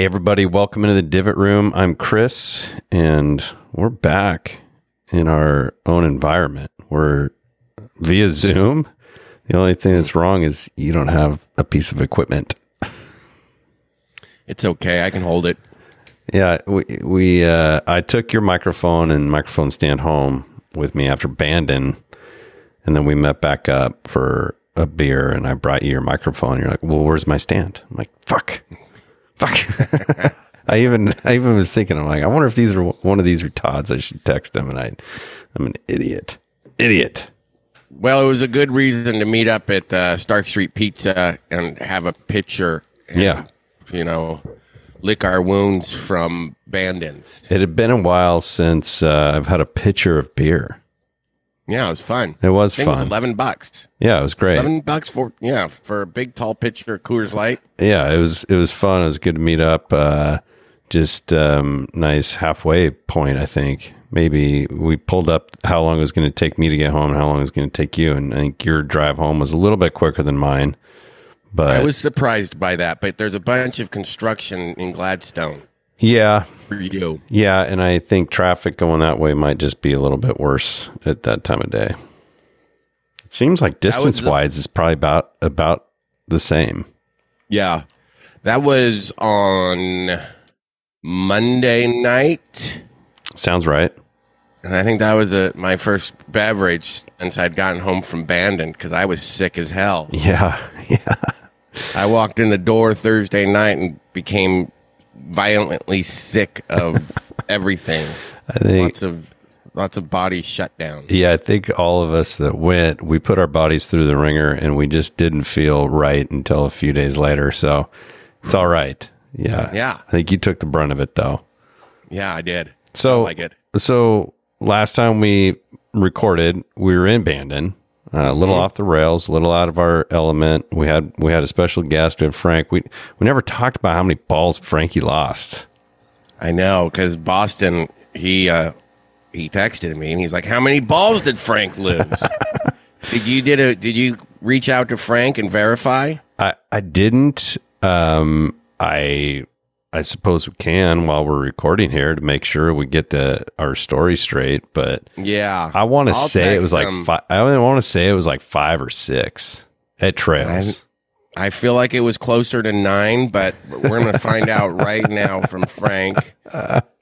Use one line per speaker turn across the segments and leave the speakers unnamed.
Hey, everybody, welcome into the Divot Room. I'm Chris, and we're back in our own environment. We're via Zoom. The only thing that's wrong is you don't have a piece of equipment.
It's okay. I can hold it.
Yeah, we, we uh, I took your microphone and microphone stand home with me after Bandon, and then we met back up for a beer, and I brought you your microphone. You're like, "Well, where's my stand?" I'm like, "Fuck, fuck." I even I even was thinking, I'm like, I wonder if these are one of these retards. I should text them, and I, I'm an idiot, idiot.
Well, it was a good reason to meet up at uh, Stark Street Pizza and have a picture. And,
Yeah.
You know, lick our wounds from Bandons.
It had been a while since uh, I've had a pitcher of beer.
Yeah, it was fun.
It was
it was
fun.
eleven bucks.
Yeah, it was great.
Eleven bucks for yeah for a big tall pitcher Coors Light.
yeah, it was it was fun. It was good to meet up. Uh, just um, nice halfway point. I think maybe we pulled up how long it was going to take me to get home and how long it was going to take you. And I think your drive home was a little bit quicker than mine. But
I was surprised by that, but there's a bunch of construction in Gladstone
yeah, yeah, and I think traffic going that way might just be a little bit worse at that time of day. It seems like distance wise is probably about about the same.
Yeah, that was on Monday night.
Sounds right.
And I think that was a, my first beverage since I'd gotten home from Bandon because I was sick as hell.
Yeah, yeah.
I walked in the door Thursday night and became violently sick of everything.
I think
Lots of lots of bodies shut down.
Yeah, I think all of us that went, we put our bodies through the ringer and we just didn't feel right until a few days later. So it's all right. Yeah.
Yeah.
I think you took the brunt of it though.
Yeah, I did.
So,
Felt like it.
so last time we recorded, we were in Bandon, uh, a little
Mm-hmm.
off the rails, a little out of our element. We had, we had a special guest. We had Frank. We, we never talked about how many balls Frankie lost.
I know because Boston he uh, he texted me and he's like, "How many balls did Frank lose?" did you did a did you reach out to Frank and verify?
I, I didn't. Um, I I suppose we can while we're recording here to make sure we get the our story straight. But
Yeah,
I want to say it was like
him.
fi- I want to say it was like five or six at trails.
I feel like it was closer to nine, but we're going to find out right now from Frank.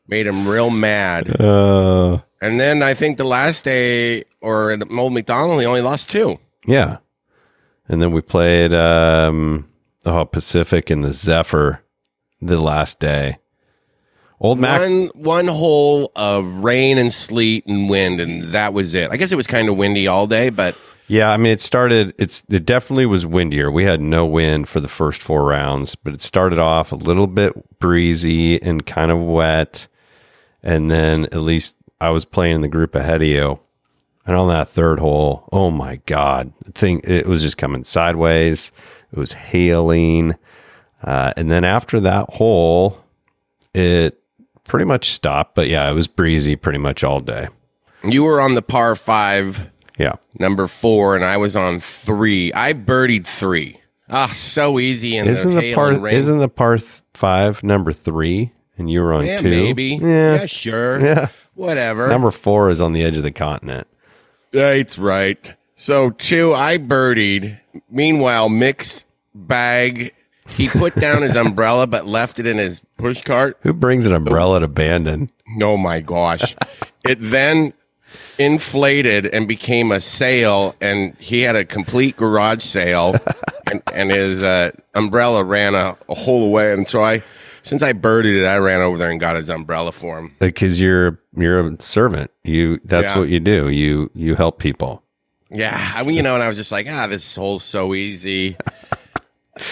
Made him real mad.
Uh,
And then I think the last day, or at Old Macdonald, he only lost two.
yeah, and then we played um, oh Pacific and the Zephyr the last day. Old Mac.
One one hole of rain and sleet and wind, and that was it. I guess it was kind of windy all day, but
Yeah, I mean, it started. It's it definitely was windier. We had no wind for the first four rounds, but it started off a little bit breezy and kind of wet, and then at least I was playing in the group ahead of you, and on that third hole, oh my god, the thing it was just coming sideways. It was hailing, uh, and then after that hole, it pretty much stopped. But yeah, it was breezy pretty much all day.
you were on the par five,
Yeah.
number four, and I was on three. I birdied three. Ah, so easy in
Isn't
the,
the par
rain.
isn't the par th- five number three and you were on
yeah,
two?
maybe.
Yeah.
yeah, sure.
Yeah.
Whatever.
Number four is on the edge of the continent.
That's right. So two, I birdied. Meanwhile, Mick's bag, he put down his umbrella but left it in his push cart.
Who brings an umbrella to Bandon?
Oh my gosh. it then inflated and became a sail and he had a complete garage sale and, and his uh, umbrella ran a, a hole away and so I since I birdied it I ran over there and got his umbrella for him.
Because you're you're a servant. You that's
Yeah.
what you do. You you help people.
Yeah, I mean, you know, and I was just like, ah, this hole's so easy.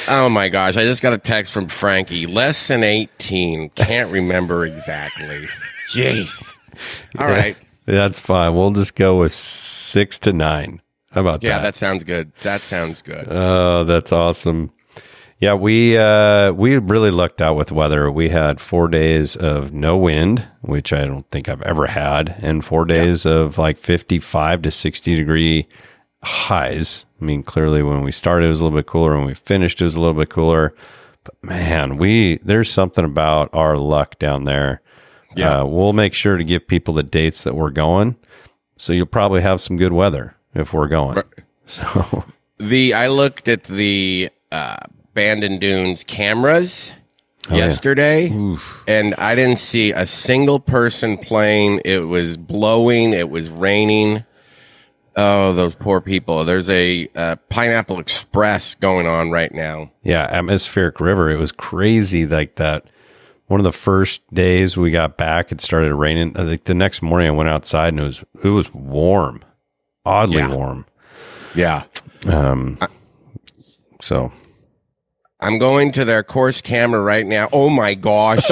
Oh my gosh, I just got a text from Frankie. Less than 18. Can't remember exactly. Jeez. All right.
That's fine. We'll just go with six to nine. How about
Yeah,
that?
Yeah, that sounds good. That sounds good.
Oh, that's awesome. Yeah, we uh, we really lucked out with weather. We had four days of no wind, which I don't think I've ever had, and four days of like fifty-five to sixty degree highs. I mean, clearly when we started it was a little bit cooler, when we finished it was a little bit cooler, But man, we there's something about our luck down there.
Yeah.
Uh, we'll make sure to give people the dates that we're going. So you'll probably have some good weather if we're going.
Right.
So
The I looked at the uh, Bandon Dunes cameras
Oh, yeah.
yesterday, and I didn't see a single person playing. It was blowing. It was raining. Oh, those poor people! There's a uh, Pineapple Express going on right now.
yeah, atmospheric river. It was crazy like that. One of the first days we got back, it started raining. I think the next morning I went outside and it was it was warm, oddly
Yeah.
warm.
Yeah,
Um, so
I'm going to their course camera right now. Oh my gosh.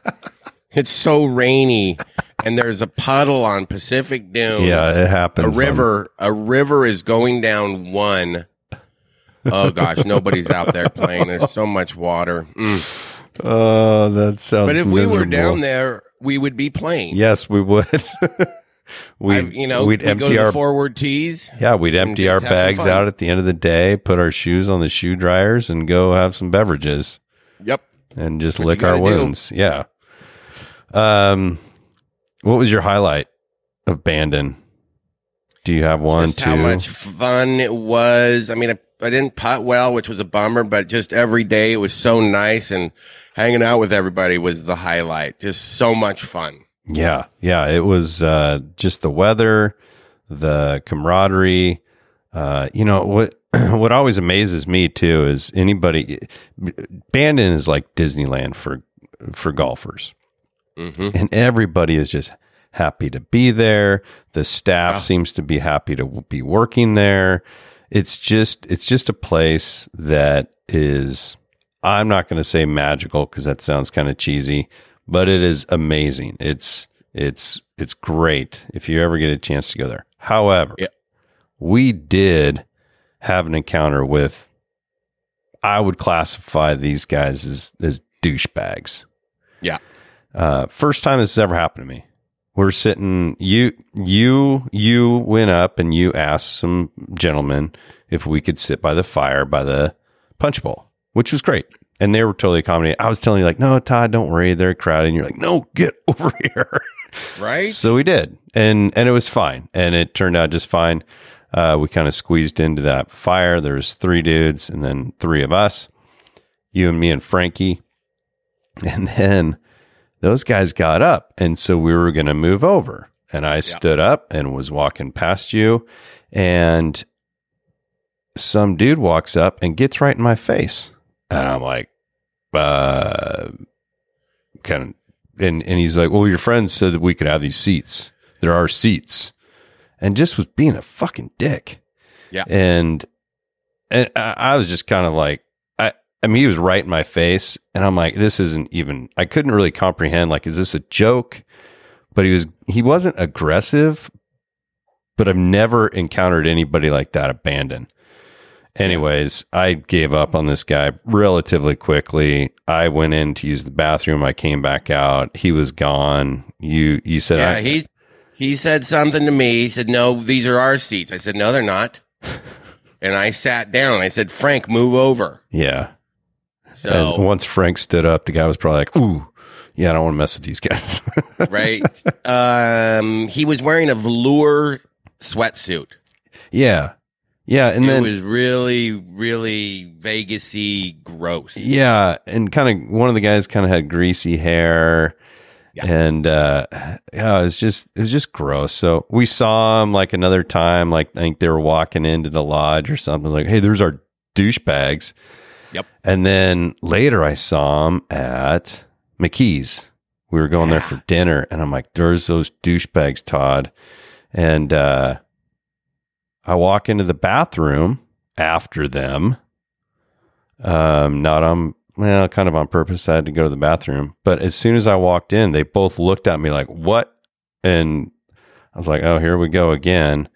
it's so rainy and there's a puddle on Pacific Dunes.
yeah, it
a
happens. on-
river a river is going down one. Oh gosh, nobody's out there playing. There's so much water. Mm.
Oh, that sounds.
But if we were down there, we would be playing.
yes, we would. we,
I- you know,
we'd
we'd
empty
go
our
forward tees.
yeah, we'd empty our bags out at the end of the day, put our shoes on the shoe dryers, and go have some beverages
Yep.
and just
What
lick our
gotta do.
wounds. Yeah. Um, what was your highlight of Bandon? Do you have one,
just
two?
how much fun it was. I mean, I, I didn't putt well, which was a bummer, but just every day it was so nice and hanging out with everybody was the highlight. Just so much fun.
Yeah, yeah. It was uh, just the weather, the camaraderie. Uh, you know what? What always amazes me too is anybody. Bandon is like Disneyland for for golfers,
hmm
and everybody is just happy to be there. The staff
Yeah.
seems to be happy to be working there. It's just it's just a place that is. I'm not going to say magical because that sounds kind of cheesy, but it is amazing. It's it's it's great if you ever get a chance to go there. However,
Yeah.
we did have an encounter with I would classify these guys as as douchebags.
Yeah.
Uh, first time this has ever happened to me. We're sitting you you you went up and you asked some gentlemen if we could sit by the fire by the punch bowl, which was great. And they were totally accommodating. I was telling you like, no, Todd, don't worry, they're crowded. And you're like, no, get over here.
Right?
So we did, and and it was fine, and it turned out just fine. Uh, we kind of squeezed into that fire. There's three dudes, and then three of us, you and me and Frankie, and then those guys got up, and so we were going to move over, and I stood up and was walking past you, and some dude walks up and gets right in my face, and I'm like, uh, kind of and and he's like, "Well, your friends said that we could have these seats. There are seats," and just was being a fucking dick.
Yeah.
and and I, I was just kind of like, I mean, he was right in my face, and I'm like, this isn't even. I couldn't really comprehend. Like, is this a joke? But he was he wasn't aggressive, but I've never encountered anybody like that abandon. Anyways, I gave up on this guy relatively quickly. I went in to use the bathroom. I came back out. He was gone. You you said
yeah, he he said something to me. He said, "No, these are our seats." I said, "No, they're not." and I sat down. I said, "Frank, move over."
yeah.
So
and once Frank stood up, the guy was probably like, "Ooh, yeah, I don't want to mess with these guys."
right, um, he was wearing a velour sweatsuit.
yeah, yeah, and
it
then it
was really, really Vegasy gross.
Yeah, and kind of one of the guys kind of had greasy hair,
Yeah.
and uh, yeah, it was just it was just gross. So we saw him like another time, like I think they were walking into the lodge or something. Like, hey, there's our douchebags.
Yep.
And then later, I saw him at McKee's. We were going there for dinner, and I'm like, "There's those douchebags, Todd." And uh, I walk into the bathroom after them. Um, not on well, kind of on purpose. I had to go to the bathroom, but as soon as I walked in, they both looked at me like, "What?" And I was like, "Oh, here we go again."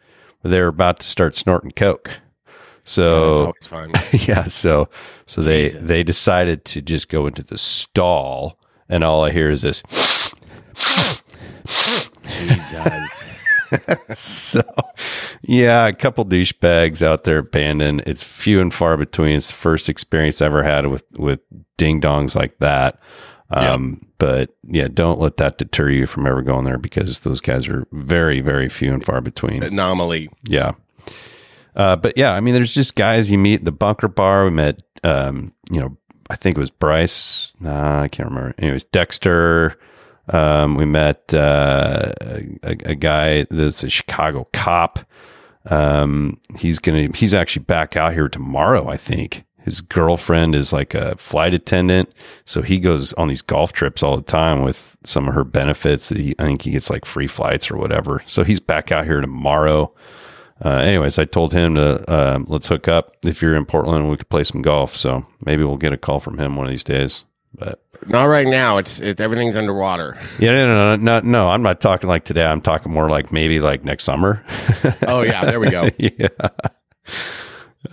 They were about to start snorting coke. So
always fun.
yeah, so so they
Jesus.
they decided to just go into the stall, and all I hear is this.
Jesus.
so Yeah, a couple douchebags out there abandoned. It's few and far between. It's the first experience I ever had with with ding dongs like that. Um, But yeah, don't let that deter you from ever going there because those guys are very, very few and far between.
Anomaly.
Yeah. Uh, but yeah, I mean, there's just guys you meet the bunker bar. We met, um, you know, I think it was Bryce. Nah, I can't remember. Anyways, Dexter. Um, we met uh, a, a guy that's a Chicago cop. Um, he's gonna. He's actually back out here tomorrow. I think his girlfriend is like a flight attendant, so he goes on these golf trips all the time with some of her benefits. He, I think he gets like free flights or whatever. So he's back out here tomorrow. Uh, anyways, I told him to uh, let's hook up. If you're in Portland, we could play some golf. So maybe we'll get a call from him one of these days. But
Not right now. It's it, everything's underwater.
yeah, no, no, no, no, no. I'm not talking like today. I'm talking more like maybe like next summer.
Oh yeah, there we go.
yeah.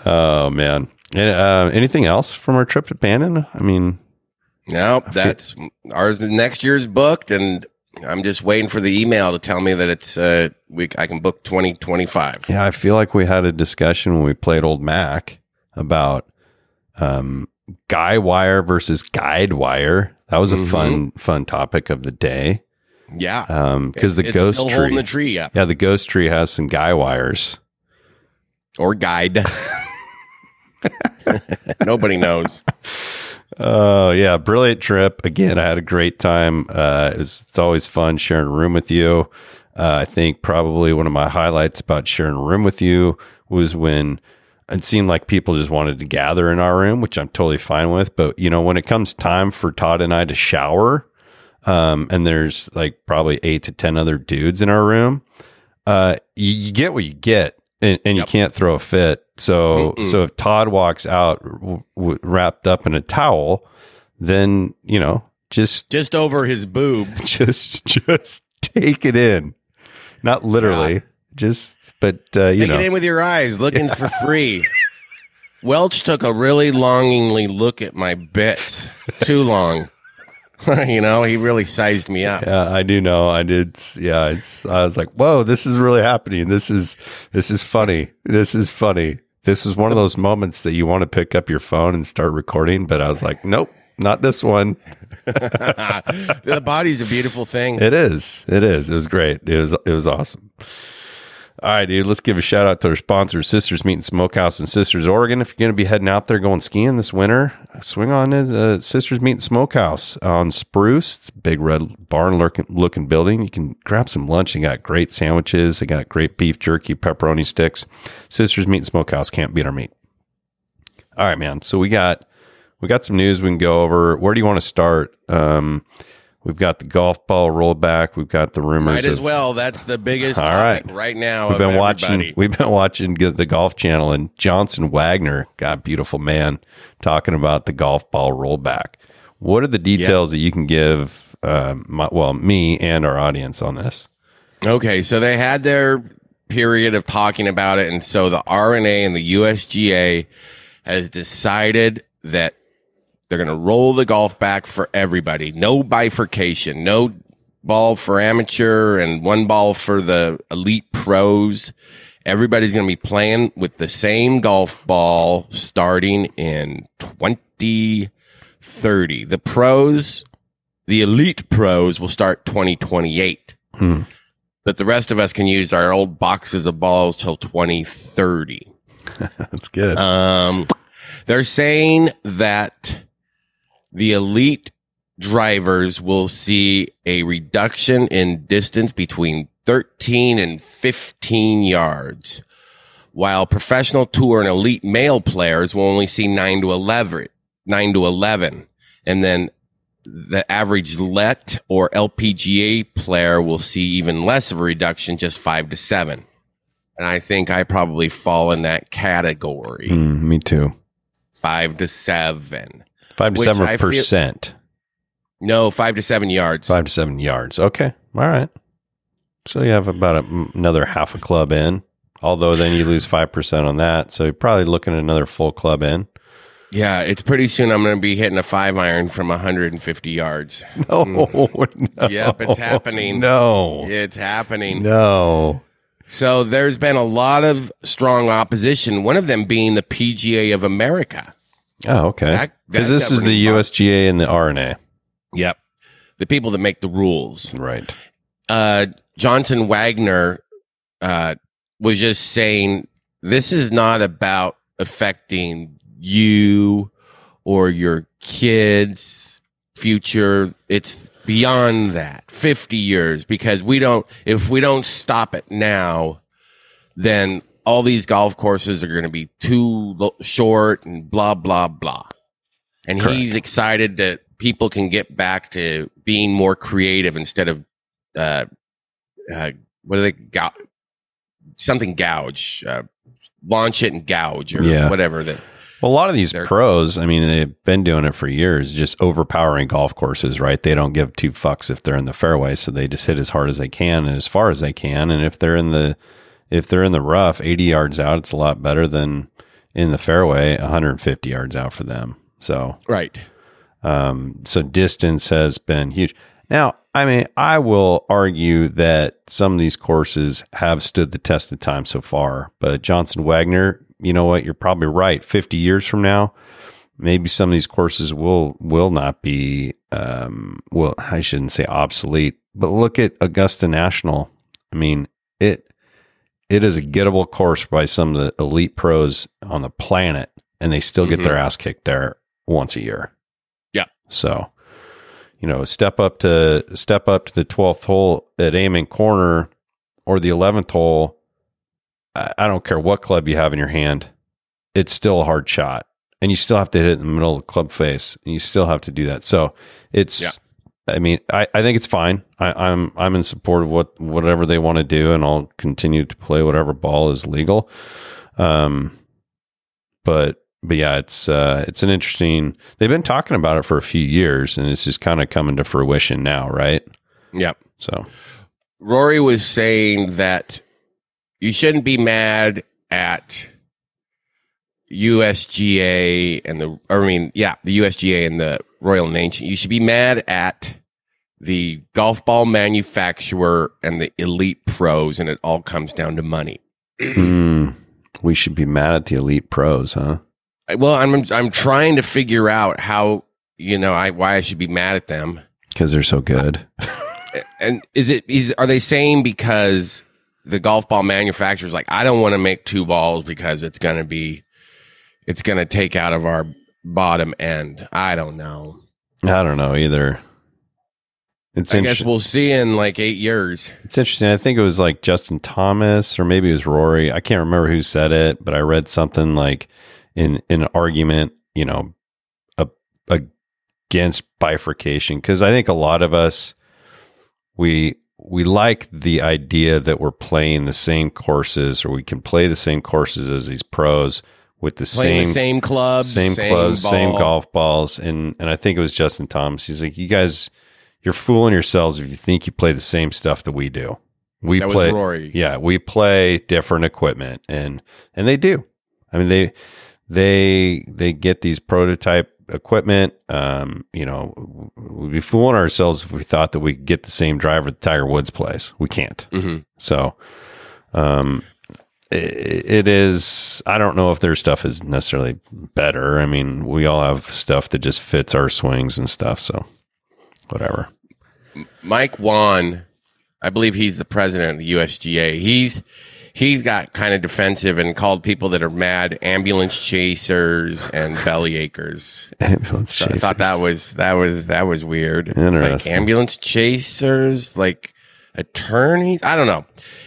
Oh man. And, uh, anything else from our trip to Bandon? I mean,
Nope, that's ours. Next year's booked, and I'm just waiting for the email to tell me that it's uh we I can book 2025.
yeah, I feel like we had a discussion when we played Old Mac about um, guy wire versus guide wire. That was a
Mhm.
fun, fun topic of the day.
Yeah,
Um, because the
It's
ghost tree,
the tree up
yeah, the ghost tree has some guy wires.
or guide. Nobody knows.
Oh yeah, brilliant trip. Again, I had a great time. Uh, it was, it's always fun sharing a room with you. Uh, I think probably one of my highlights about sharing a room with you was when it seemed like people just wanted to gather in our room, which I'm totally fine with. But you know, when it comes time for Todd and I to shower, um, and there's like probably eight to ten other dudes in our room, uh, you, you get what you get, and, and you
Yep.
can't throw a fit. So,
Mm-mm.
so if Todd walks out w- w- wrapped up in a towel, then you know, just
Just over his boobs.
just just take it in, not literally, just but uh, you
Take
know,
it in with your eyes. Looking's for free. Welch took a really longingly look at my bits. Too long. you know, he really sized me up.
Yeah, I do know. I did. Yeah, it's. I was like, "Whoa, this is really happening. This is this is funny. This is funny. This is one of those moments that you want to pick up your phone and start recording." But I was like, "Nope, not this one."
the body's a beautiful thing.
It is. It is. It was great. It was. It was awesome. All right, dude. Let's give a shout out to our sponsors, Sisters Meat and Smokehouse in Sisters, Oregon. If you're going to be heading out there going skiing this winter, swing on to uh, Sisters Meat and Smokehouse on Spruce. It's big red barn looking, building. You can grab some lunch. They got great sandwiches. They got great beef jerky, pepperoni sticks. Sisters Meat and Smokehouse can't beat our meat. All right, man. So we got we got some news we can go over. Where do you want to start? Um, we've got the golf ball rollback. We've got the rumors.
Might as
of-
well. That's the biggest
All right.
right now.
We've been watching. We've been watching the Golf Channel and Johnson Wagner, God, beautiful man, talking about the golf ball rollback. What are the details that you can give? Um, my, well, me and our audience on this.
Okay, so they had their period of talking about it, and so the R&A and the USGA has decided that they're going to roll the golf back for everybody. No bifurcation, no ball for amateur and one ball for the elite pros. Everybody's going to be playing with the same golf ball starting in 2030. The pros, the elite pros will start 2028
Hmm.
but the rest of us can use our old boxes of balls till 2030.
That's good.
Um, they're saying that the elite drivers will see a reduction in distance between 13 and 15 yards, while professional tour and elite male players will only see 9 to 11, 9 to 11. And then the average let or LPGA player will see even less of a reduction, just 5 to 7. And I think I probably fall in that category.
Mm, me too.
Five to seven.
Five to seven
I feel-
percent.
No, five to seven yards.
Five to seven yards. Okay. All right. So you have about a, another half a club in. Although then you lose five percent on that, so you're probably looking at another full club in.
Yeah, it's pretty soon I'm going to be hitting a five iron from 150 yards.
No, no.
Yep, it's happening.
No,
It's happening.
no.
So there's been a lot of strong opposition. One of them being the PGA of America.
Oh, okay. Because this is the. USGA and the R&A.
Yep. The people that make the rules.
Right.
uh, Johnson Wagner uh, was just saying this is not about affecting you or your kids' future. It's beyond that, fifty years, because we don't. If we don't stop it now, then all these golf courses are going to be too lo- short and blah blah blah. And
Correct.
he's excited that people can get back to being more creative instead of uh, uh, what do they got? Something gouge, uh, launch it and gouge or
Yeah.
whatever. That
Well, a lot of these pros, I mean, they've been doing it for years, just overpowering golf courses, right? They don't give two fucks if they're in the fairway, so they just hit as hard as they can and as far as they can. And if they're in the if they're in the rough, 80 yards out, it's a lot better than in the fairway, 150 yards out for them. So,
right.
um, so distance has been huge. Now, I mean, I will argue that some of these courses have stood the test of time so far, but Johnson Wagner, you know what? You're probably right. 50 years from now, maybe some of these courses will will not be um well, I shouldn't say obsolete, but look at Augusta National. I mean, it it is a gettable course by some of the elite pros on the planet and they still get
Mhm.
their ass kicked there once a year.
Yeah.
So, you know, step up to step up to the 12th hole at Amen Corner or the 11th hole. I, I don't care what club you have in your hand. It's still a hard shot. And you still have to hit it in the middle of the club face. And you still have to do that. So it's
Yeah.
I mean, I, I think it's fine. I, I'm I'm in support of what whatever they want to do, and I'll continue to play whatever ball is legal. Um, but but yeah, it's uh, it's an interesting. They've been talking about it for a few years, and it's just kind of coming to fruition now, right?
Yep.
So
Rory was saying that you shouldn't be mad at USGA and the, I mean, yeah, the USGA and the Royal Nation. You should be mad at the golf ball manufacturer and the elite pros, and it all comes down to money.
hmm, we should be mad at the elite pros, huh?
Well, I'm I'm trying to figure out how you know I why I should be mad at them.
Because they're so good.
And is it is are they saying because the golf ball manufacturer's like I don't want to make two balls because it's going to be it's going to take out of our bottom end. I don't know.
I don't know either. It's
I guess we'll see in like 8 years.
It's interesting. I think it was like Justin Thomas or maybe it was Rory. I can't remember who said it, but I read something like in, in an argument, you know, a, against bifurcation. Cause I think a lot of us, we, we like the idea that we're playing the same courses or we can play the same courses as these pros with the same
the same clubs,
same, clubs, same golf balls, and and I think it was Justin Thomas. He's like, you guys, you're fooling yourselves if you think you play the same stuff that we do. We
That was
play,
Rory.
yeah, we play different equipment, and and they do. I mean, they they they get these prototype equipment. Um, you know, we'd be fooling ourselves if we thought that we could get the same driver that Tiger Woods plays. We can't.
Mhm.
So, um, it is. I don't know if their stuff is necessarily better. I mean, we all have stuff that just fits our swings and stuff. So, whatever.
Mike Whan, I believe he's the president of the USGA. He's he's got kind of defensive and called people that are mad ambulance chasers and belly achers.
Ambulance
So I thought that was that was that was weird. Like
Interesting.
ambulance chasers, like attorneys. I don't know.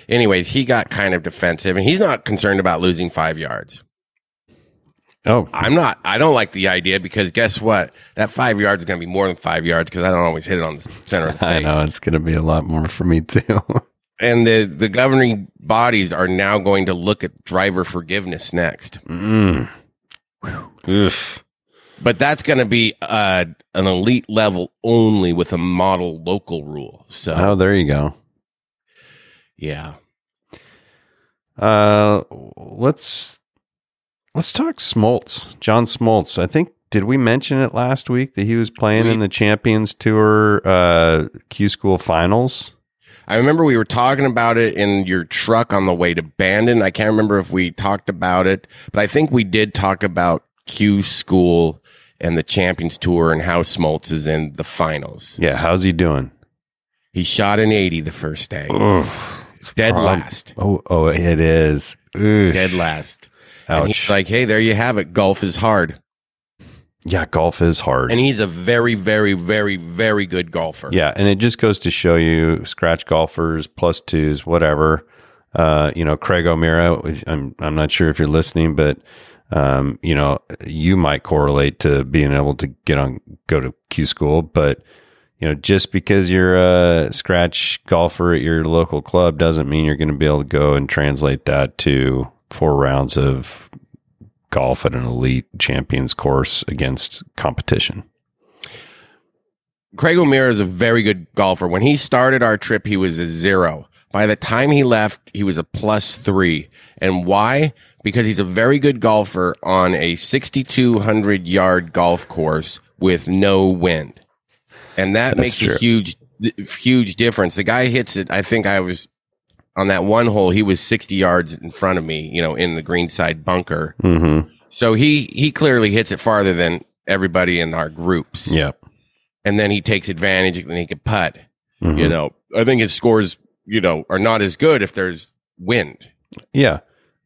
Anyways, he got kind of defensive, and he's not concerned about losing five yards.
oh,
I'm not. I don't like the idea because guess what? That five yards is going to be more than five yards because I don't always hit it on the center of the face.
I know it's going to be a lot more for me too.
And the the governing bodies are now going to look at driver forgiveness next.
mm. Oof.
But that's going to be uh, an elite level only with a model local rule. So
Oh, there you go.
yeah.
Uh, let's let's talk Smoltz. John Smoltz. I think did we mention it last week that he was playing
We-
in the Champions Tour uh, Q School Finals?
I remember we were talking about it in your truck on the way to Bandon. I can't remember if we talked about it, but I think we did talk about Q School and the Champions Tour and how Smoltz is in the finals.
Yeah, how's he doing?
He shot an 80 the first day. Dead
Prob-
last.
Oh, oh, it is. Oof.
Dead last. And
Ouch.
he's like, hey, there you have it. Golf is hard.
yeah, golf is hard.
And he's a very, very, very, very good golfer.
Yeah, and it just goes to show you scratch golfers, plus twos, whatever. Uh, you know, Craig O'Meara. I'm I'm not sure if you're listening, but um, you know, you might correlate to being able to get on go to Q school, but you know, just because you're a scratch golfer at your local club doesn't mean you're going to be able to go and translate that to four rounds of golf at an elite champions course against competition.
Craig O'Meara is a very good golfer. When he started our trip, he was a zero. By the time he left, he was a plus three. And why? Because he's a very good golfer on a 6,200 yard golf course with no wind. And that
That's
makes
true.
a huge, huge difference. The guy hits it. I think I was on that one hole. He was 60 yards in front of me, you know, in the greenside bunker.
Mm-hmm.
So he, he clearly hits it farther than everybody in our groups
Yeah.
and then he takes advantage and he can putt.
Mhm.
You know, I think his scores, you know, are not as good if there's wind.
Yeah.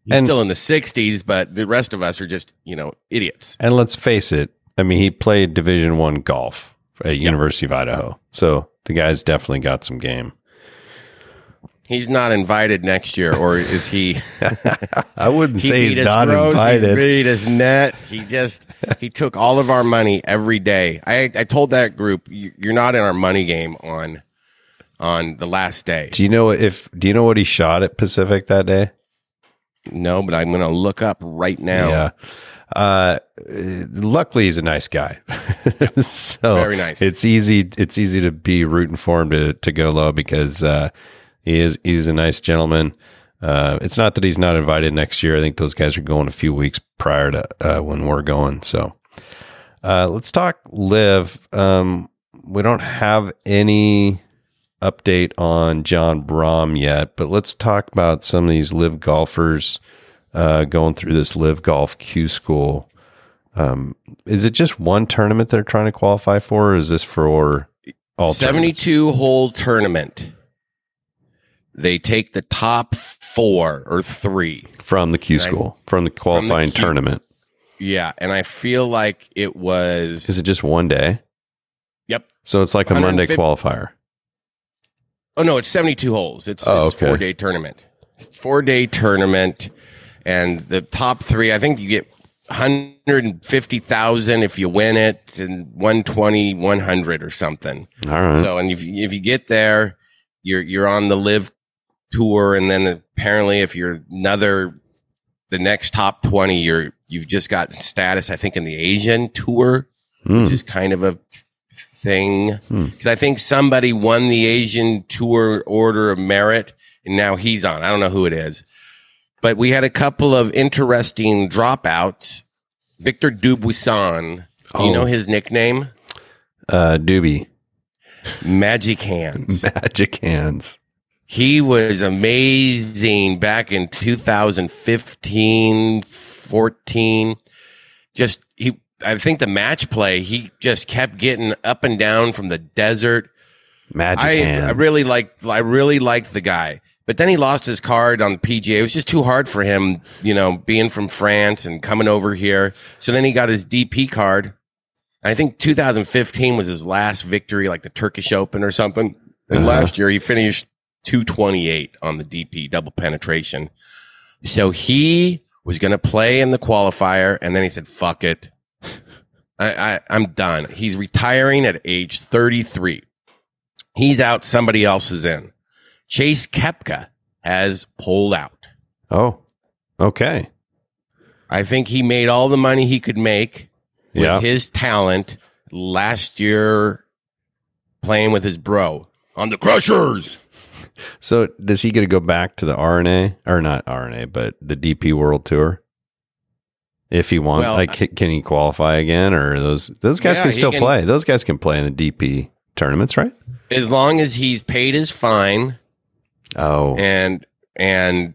He's
And-
still in the 60s, but the rest of us are just, you know, idiots.
And let's face it, I mean, he played Division One golf at University of Idaho, so the guy's definitely got some game.
He's not invited next year, or is he?
I wouldn't
he
say he's not
gross, He
invited.
beat his net. He just he took all of our money every day. I I told that group, you're not in our money game on on the last day.
Do you know if? Do you know what he shot at Pacific that day?
No, but I'm going to look up right now.
Yeah. Uh, luckily, he's a nice guy. so
Very nice.
It's easy. It's easy to be rooting for him to to go low because uh, he is he's a nice gentleman. Uh, it's not that he's not invited next year. I think those guys are going a few weeks prior to uh, when we're going. So uh, let's talk LIV. Um, we don't have any update on Jon Rahm yet, but let's talk about some of these LIV golfers uh, going through this LIV golf Q school. Um, is it just one tournament they're trying to qualify for, or is this for all tournaments?
72 hole tournament. They take the top four or three.
from the Q school from the qualifying
Q.
tournament?
Yeah. And I feel like it was.
Is it just one day?
Yep.
So it's like a Monday qualifier.
Oh, no, it's 72 holes. It's,
Oh,
it's
okay.
four day tournament. Four day tournament. And the top three, I think you get 150,000 if you win it and 120, 100 or something.
All right.
So, and if you, if you get there, you're you're on the LIV tour, and then apparently, if you're another the next top twenty, you're you've just got status. I think in the Asian tour,
Hmm.
which is kind of a thing
Hmm.
because I think somebody won the Asian tour order of merit, and now he's on. I don't know who it is, but we had a couple of interesting dropouts. Victor Dubuisson,
Oh.
you know his nickname,
Uh, Doobie,
Magic Hands.
magic hands.
He was amazing back in 2015, 14. Just I think the match play, he just kept getting up and down from the desert.
Magic
I,
hands.
I really like I really liked the guy. But then he lost his card on the PGA. It was just too hard for him, you know, being from France and coming over here. So then he got his DP card. I think 2015 was his last victory, like the Turkish Open or something. And
Uh-huh.
last year he finished 228 on the DP double penetration. So he was going to play in the qualifier, and then he said, "Fuck it, I, I I'm done." He's retiring at age 33. He's out. Somebody else is in. Chase Koepka has pulled out.
Oh, okay.
I think he made all the money he could make with
Yeah.
his talent last year playing with his bro on the Crushers.
So does he get to go back to the R&A or not R&A, but the DP World Tour? If he wants,
Well,
like, can, he qualify again, or those those guys
Yeah,
can still
can-
play? Those guys can play in the DP tournaments, right?
As long as he's paid his fine
Oh,
and and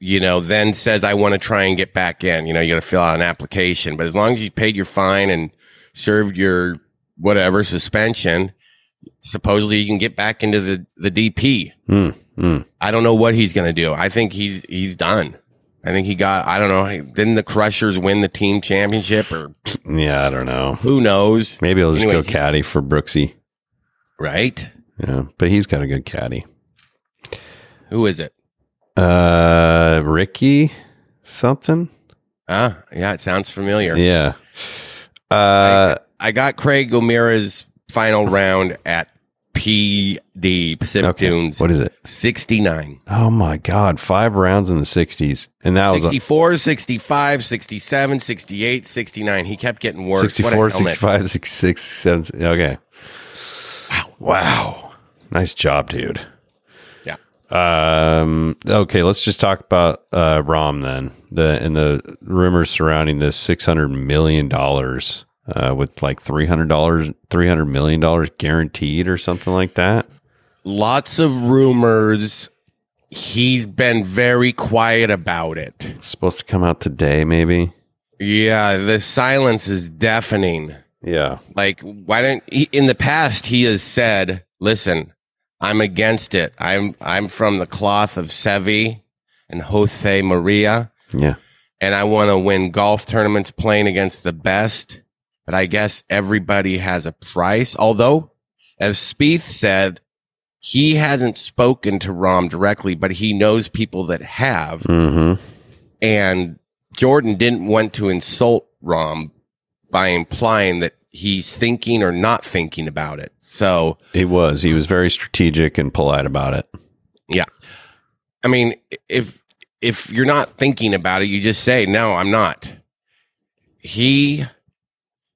you know then says I want to try and get back in. You know, you got to fill out an application, but as long as you paid your fine and served your whatever suspension, supposedly you can get back into the the DP.
Hmm, hmm.
I don't know what he's going to do. I think he's he's done. I think he got. I don't know. Didn't the Crushers win the team championship, or
yeah, I don't know.
who knows?
Maybe he'll just
Anyways,
go caddy for Brooksy.
Right?
Yeah, but he's got a good caddy.
Who is it?
Uh, Ricky something.
Ah, yeah, it sounds familiar.
Yeah. Uh,
I got Craig O'Meara's final round at PD Pacific
okay.
Dunes.
What is it?
69.
Oh my God! Five rounds in the '60s, and that was a
64, 65, 67, 68, 69. He kept getting worse. What
64, 65, 66, 67. Okay.
Wow.
Wow. Nice job, dude.
Yeah.
Um. Okay, let's just talk about uh, Rahm then. The and the rumors surrounding this six hundred million dollars, uh, with like three hundred dollars, three hundred million dollars guaranteed or something like that.
Lots of rumors. He's been very quiet about it.
It's supposed to come out today, maybe.
Yeah, the silence is deafening.
Yeah.
Like, why don't he, in the past he has said, "Listen, I'm against it. I'm I'm from the cloth of Seve and Jose Maria,
Yeah.
and I want to win golf tournaments playing against the best." But I guess everybody has a price. Although, as Spieth said, he hasn't spoken to Rahm directly, but he knows people that have.
Mm-hmm.
And Jordan didn't want to insult Rahm by implying that he's thinking or not thinking about it. So,
He was. He was very strategic and polite about it.
yeah. I mean, if if you're not thinking about it, you just say, "No, I'm not." He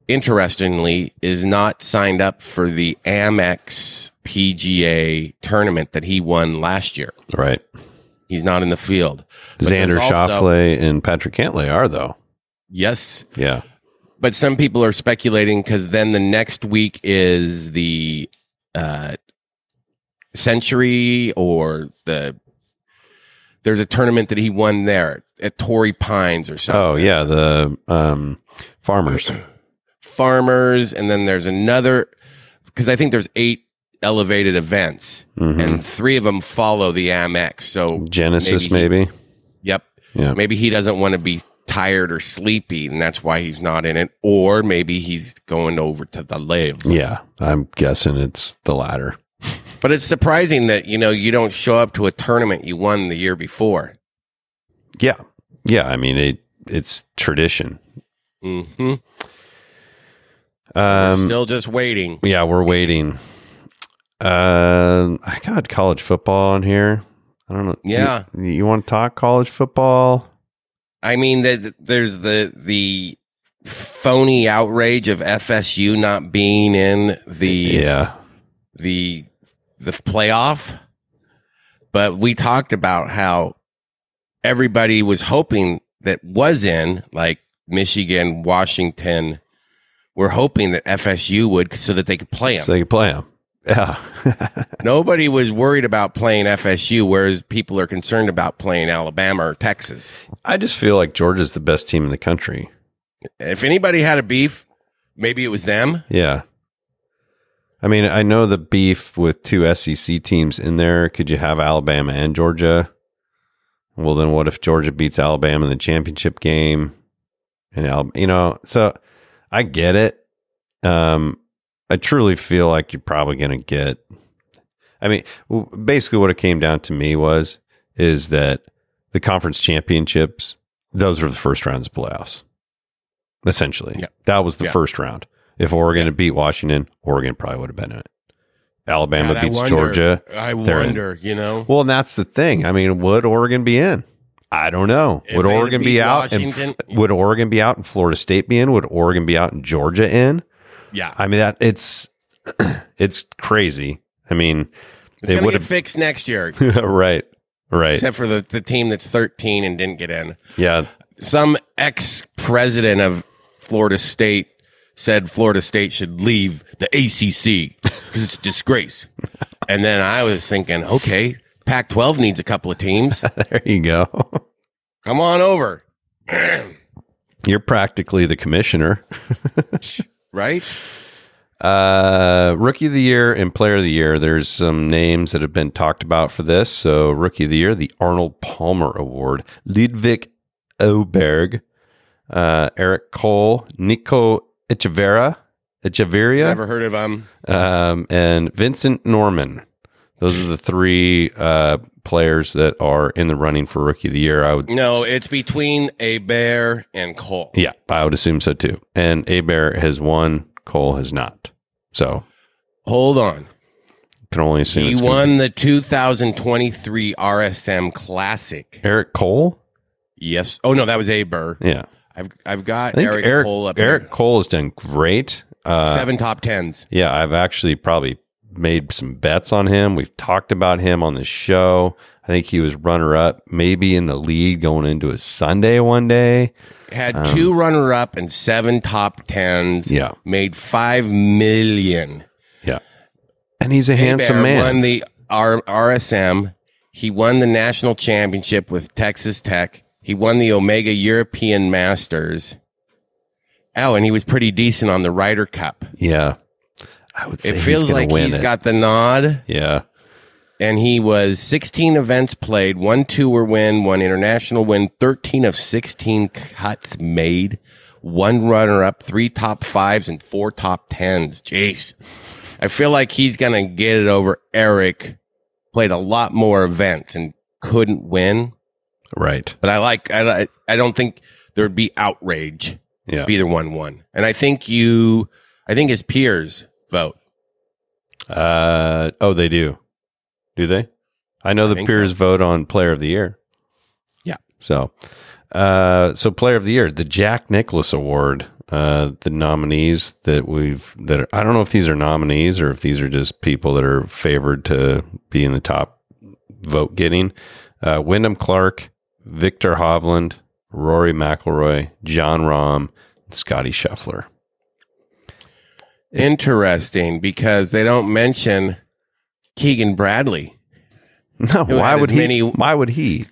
interestingly is not signed up for the Amex PGA tournament that he won last year.
Right.
He's not in the field. But
Xander
also-
Schauffele and Patrick Cantlay are though.
Yes,
Yeah.
but some people are speculating because then the next week is the uh, Sentry or the there's a tournament that he won there at Torrey Pines or something.
Oh yeah, the um, farmers.
Farmers, and then there's another because I think there's eight elevated events,
Mhm.
and three of them follow the Amex. So
Genesis,
maybe he-
maybe.
Yep.
Yeah.
Maybe he doesn't want to be tired or sleepy, and that's why he's not in it. Or maybe he's going over to the LIV.
Yeah, I'm guessing it's the latter.
But it's surprising that you know you don't show up to a tournament you won the year before.
Yeah, yeah. I mean, it it's tradition.
hmm
Um,
Still just waiting.
yeah, we're waiting. Um, I got college football on here. I don't know. Do you-
Yeah.
you, want to talk college football?
I mean, that there's the the phony outrage of FSU not being in the
Yeah,
the the playoff. But we talked about how everybody was hoping that was in, like Michigan, Washington, were hoping that FSU would so that they could play them.
so they could play them. Yeah,
Nobody was worried about playing FSU, whereas people are concerned about playing Alabama or Texas.
I just feel like Georgia's the best team in the country.
If anybody had a beef, maybe it was them.
Yeah. I mean, I know the beef with two SEC teams in there. Could you have Alabama and Georgia? Well, then what if Georgia beats Alabama in the championship game? And you know, so I get it. Um, I truly feel like you're probably going to get. I mean, basically, what it came down to me was is that the conference championships; those were the first rounds of playoffs. Essentially,
Yeah.
that was the
Yeah.
first round. If Oregon had beat Washington, Oregon probably would have been in it. Alabama
God, I
beats
wonder-
Georgia.
I
They're in.
wonder, you know.
Well, and that's the thing. I mean, would Oregon be in? I don't know.
If
would Oregon be out? And would Oregon be out and Florida State be in? Would Oregon be out and Georgia in?
Yeah,
I mean, that it's it's crazy. I mean,
it's
they would
get
have
fixed next year,
right, right,
except for the, the team that's 13 and didn't get in.
yeah,
Some ex president of Florida State said Florida State should leave the ACC because it's a disgrace. and then I was thinking, okay, Pac 12 needs a couple of teams.
there you go.
Come on over.
You're practically the commissioner.
right?
Uh, rookie of the year and player of the year. There's some names that have been talked about for this. So, rookie of the year, the Arnold Palmer Award, Ludvig Åberg, uh, Eric Cole, Nico Echavarria, Echavarria,
Never heard of them.
um, and Vincent Norrman. Those are the three uh, players that are in the running for rookie of the year. I would
No, it's between Åberg and Cole.
yeah, I would assume so too. And Åberg has won, Cole has not. So
Hold on.
can only assume
He won the 2023 RSM Classic.
Eric Cole.
Yes. Oh no, that was Åberg.
Yeah,
I've I've got Eric,
Eric
Cole up
Eric. Cole has done great. Uh,
Seven top tens.
Yeah, I've actually probably made some bets on him. We've talked about him on the show. I think he was runner up, maybe in the lead going into a Sunday one day.
Had two runner up and seven top tens.
Um, Yeah.
Made five million.
Yeah, and he's a handsome man.
Won the R- RSM. He won the national championship with Texas Tech. He won the Omega European Masters. Oh, and he was pretty decent on the Ryder Cup.
yeah, I would say
It feels like he's
it.
got the nod.
yeah.
and he was 16 events played, one tour win, one international win, 13 of 16 cuts made, one runner up, three top fives, and four top tens. Jeez. I feel like he's going to get it over Eric. Played a lot more events and couldn't win.
Right.
But I like, I, I don't think there'd be outrage
Yeah.
if either one won. And I think you, I think his peers vote.
Uh oh, they do. Do they? I know
I
the peers
so.
vote on player of the year.
Yeah.
So, uh, so player of the year, the Jack Nicklaus Award. Uh, the nominees that we've that are, I don't know if these are nominees or if these are just people that are favored to be in the top vote getting. Uh, Wyndham Clark, Viktor Hovland, Rory McIlroy, Jon Rahm, Scottie Scheffler.
Interesting because they don't mention Keegan Bradley
No, why would he?
many-
why would he?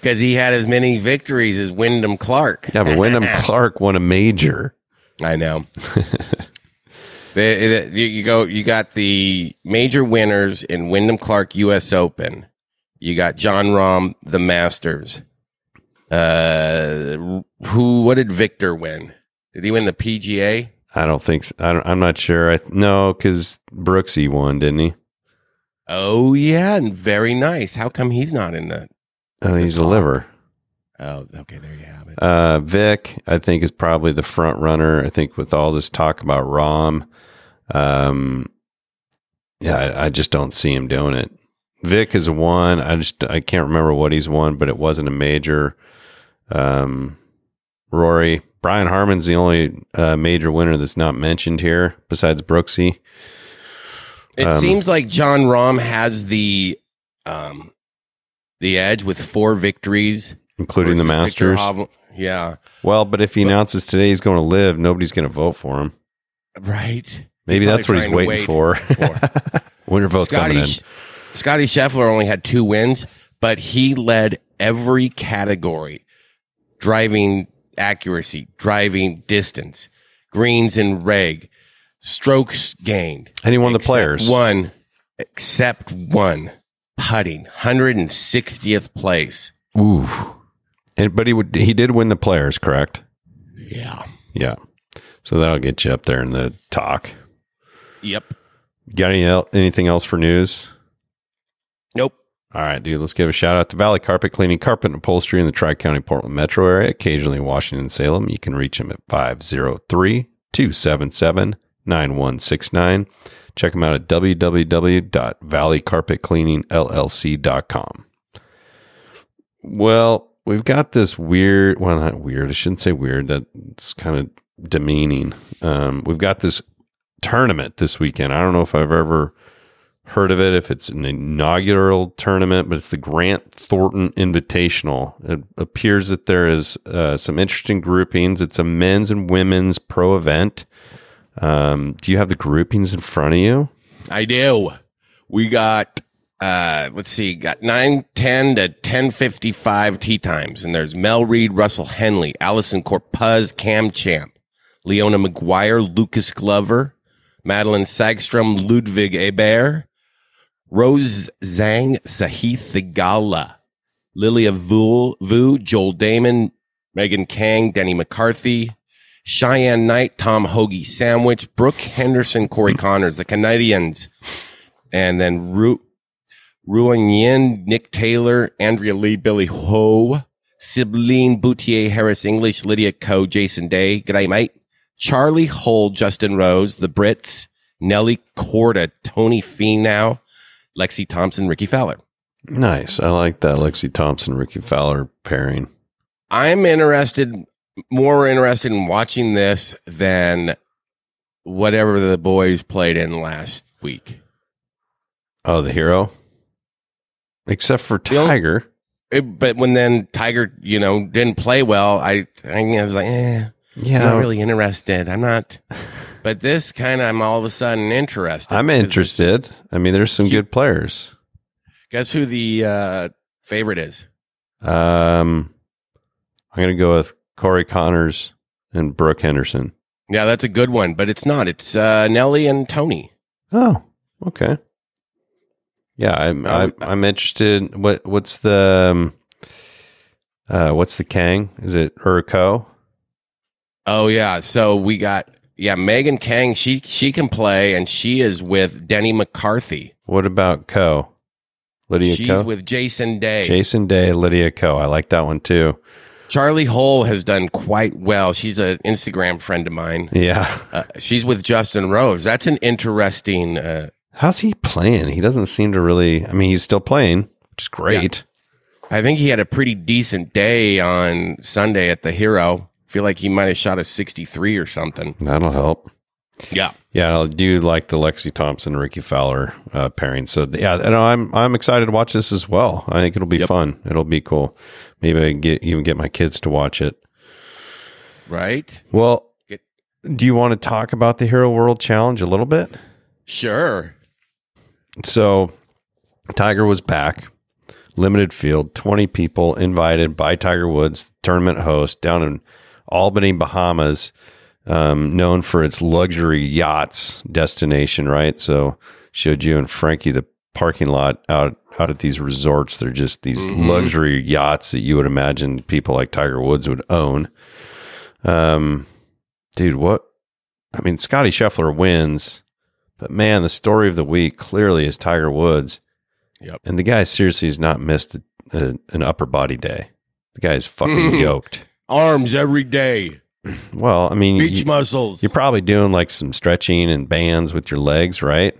because he had as many victories as Wyndham Clark.
Yeah, but Wyndham Clark won a major.
I know. They- they- you, you go. You got the major winners in Wyndham Clark U.S. Open. You got Jon Rahm, the Masters. Uh, who? What did Viktor win? Did he win the PGA?
I don't think. So. I don't, I'm not sure. I no, because Brooksy won, didn't he?
Oh yeah, and very nice. How come he's not in the?
Oh, he's a liver.
Oh, okay. There you have it.
Uh, Vic, I think, is probably the front runner. I think with all this talk about Rahm, um, yeah, I, I just don't see him doing it. Vic has won. I just I can't remember what he's won, but it wasn't a major. Um, Rory Brian Harman's the only uh, major winner that's not mentioned here besides Brooksy.
It
Um,
seems like Jon Rahm has the um the edge with four victories,
including the Masters.
Yeah,
Well, but if he announces today he's going to LIV, nobody's going to vote for him.
right.
Maybe that's what he's waiting
to
for.
wait
Winter vote's
Scottie
coming in.
Scottie Scheffler only had two wins, but he led every category: driving accuracy, driving distance, greens and reg, strokes gained.
And he won the players.
One, except one, putting, hundred and sixtieth place.
Ooh. And, but he would he did win the players, correct?
Yeah.
Yeah. So that'll get you up there in the talk.
Yep.
Got any anything else for news?
Nope.
All right, dude. Let's give a shout out to Valley Carpet Cleaning, Carpet and Upholstery in the Tri County Portland metro area, occasionally Washington, Salem. You can reach them at 503 277 9169. Check them out at www.valleycarpetcleaningllc.com. Well, we've got this weird, well, not weird. I shouldn't say weird. That's kind of demeaning. Um, we've got this tournament this weekend. I don't know if I've ever heard of it, if it's an inaugural tournament, but it's the Grant Thornton Invitational. It appears that there is uh, some interesting groupings. It's a men's and women's pro event. Um, do you have the groupings in front of you?
I do. We got uh, let's see, got 9, 10 to 10.55 tee times. And there's Mel Reid, Russell Henley, Allisen Corpuz, Cam Champ, Leona Maguire, Lucas Glover, Madelene Sagström, Ludvig Åberg, Rose Zhang, Sahith Theegala, Lilia Vu, Vu, Joel Dahmen, Megan Kang, Denny McCarthy, Cheyenne Knight, Tom Hoagie Sandwich, Brooke Henderson, Corey Conners, the Canadians, and then Ru- Ruoning Yin, Nick Taylor, Andrea Lee, Billy Ho, Sibylline Boutier, Harris English, Lydia Ko, Jason Day, G'day mate, Charlie Hull, Justin Rose, the Brits, Nelly Korda, Tony Finau, Lexi Thompson, Rickie Fowler.
Nice. I like that Lexi Thompson, Rickie Fowler pairing.
I'm interested, more interested in watching this than whatever the boys played in last week.
Oh, the hero? Except for Tiger.
It- but when then Tiger, you know, didn't play well, I, I was like, eh,
Yeah.
I'm not really interested. I'm not. But this kind of, I'm all of a sudden interested.
I'm interested. I mean, there's some good players.
Guess who the uh, favorite is?
Um, I'm going to go with Corey Conners and Brooke Henderson.
Yeah, that's a good one, but it's not. It's uh, Nelly and Tony.
Oh, okay. Yeah, I'm
Uh,
I'm, I'm interested. What what's the um, uh what's the Kang? Is it Urko?
Oh yeah, so we got yeah Megan Kang. She she can play, and she is with Denny McCarthy.
What about Ko? Lydia
She's
Ko.
with Jason Day.
Jason Day, Lydia Ko. I like that one too.
Charlie Hull has done quite well. She's an Instagram friend of mine.
Yeah.
Uh, she's with Justin Rose. That's an interesting. Uh,
How's he playing? He doesn't seem to really. I mean, he's still playing, which is great.
I think he had a pretty decent day on Sunday at the Hero. Feel like he might have shot a 63 or something.
That'll help.
Yeah.
Yeah, I do like the Lexi Thompson Rickie Fowler uh, pairing. So yeah, and I'm I'm excited to watch this as well. I think it'll be
Yep.
fun. It'll be cool. Maybe I can get even get my kids to watch it.
Right?
Well,
Get-
do you want to talk about the Hero World Challenge a little bit?
Sure.
So, Tiger was back, limited field, 20 people invited by Tiger Woods, tournament host down in Albany, Bahamas, um, known for its luxury yachts destination, right? So, showed you and Frankie the parking lot out out at these resorts. They're just these
Mhm.
luxury yachts that you would imagine people like Tiger Woods would own. Um, dude, what? I mean, Scottie Scheffler wins. But man, the story of the week clearly is Tiger Woods.
Yep.
And the guy seriously has not missed a, a, an upper body day. The guy is fucking yoked.
Arms every day.
Well, I mean,
Beach
you,
muscles.
you're probably doing like some stretching and bands with your legs, right?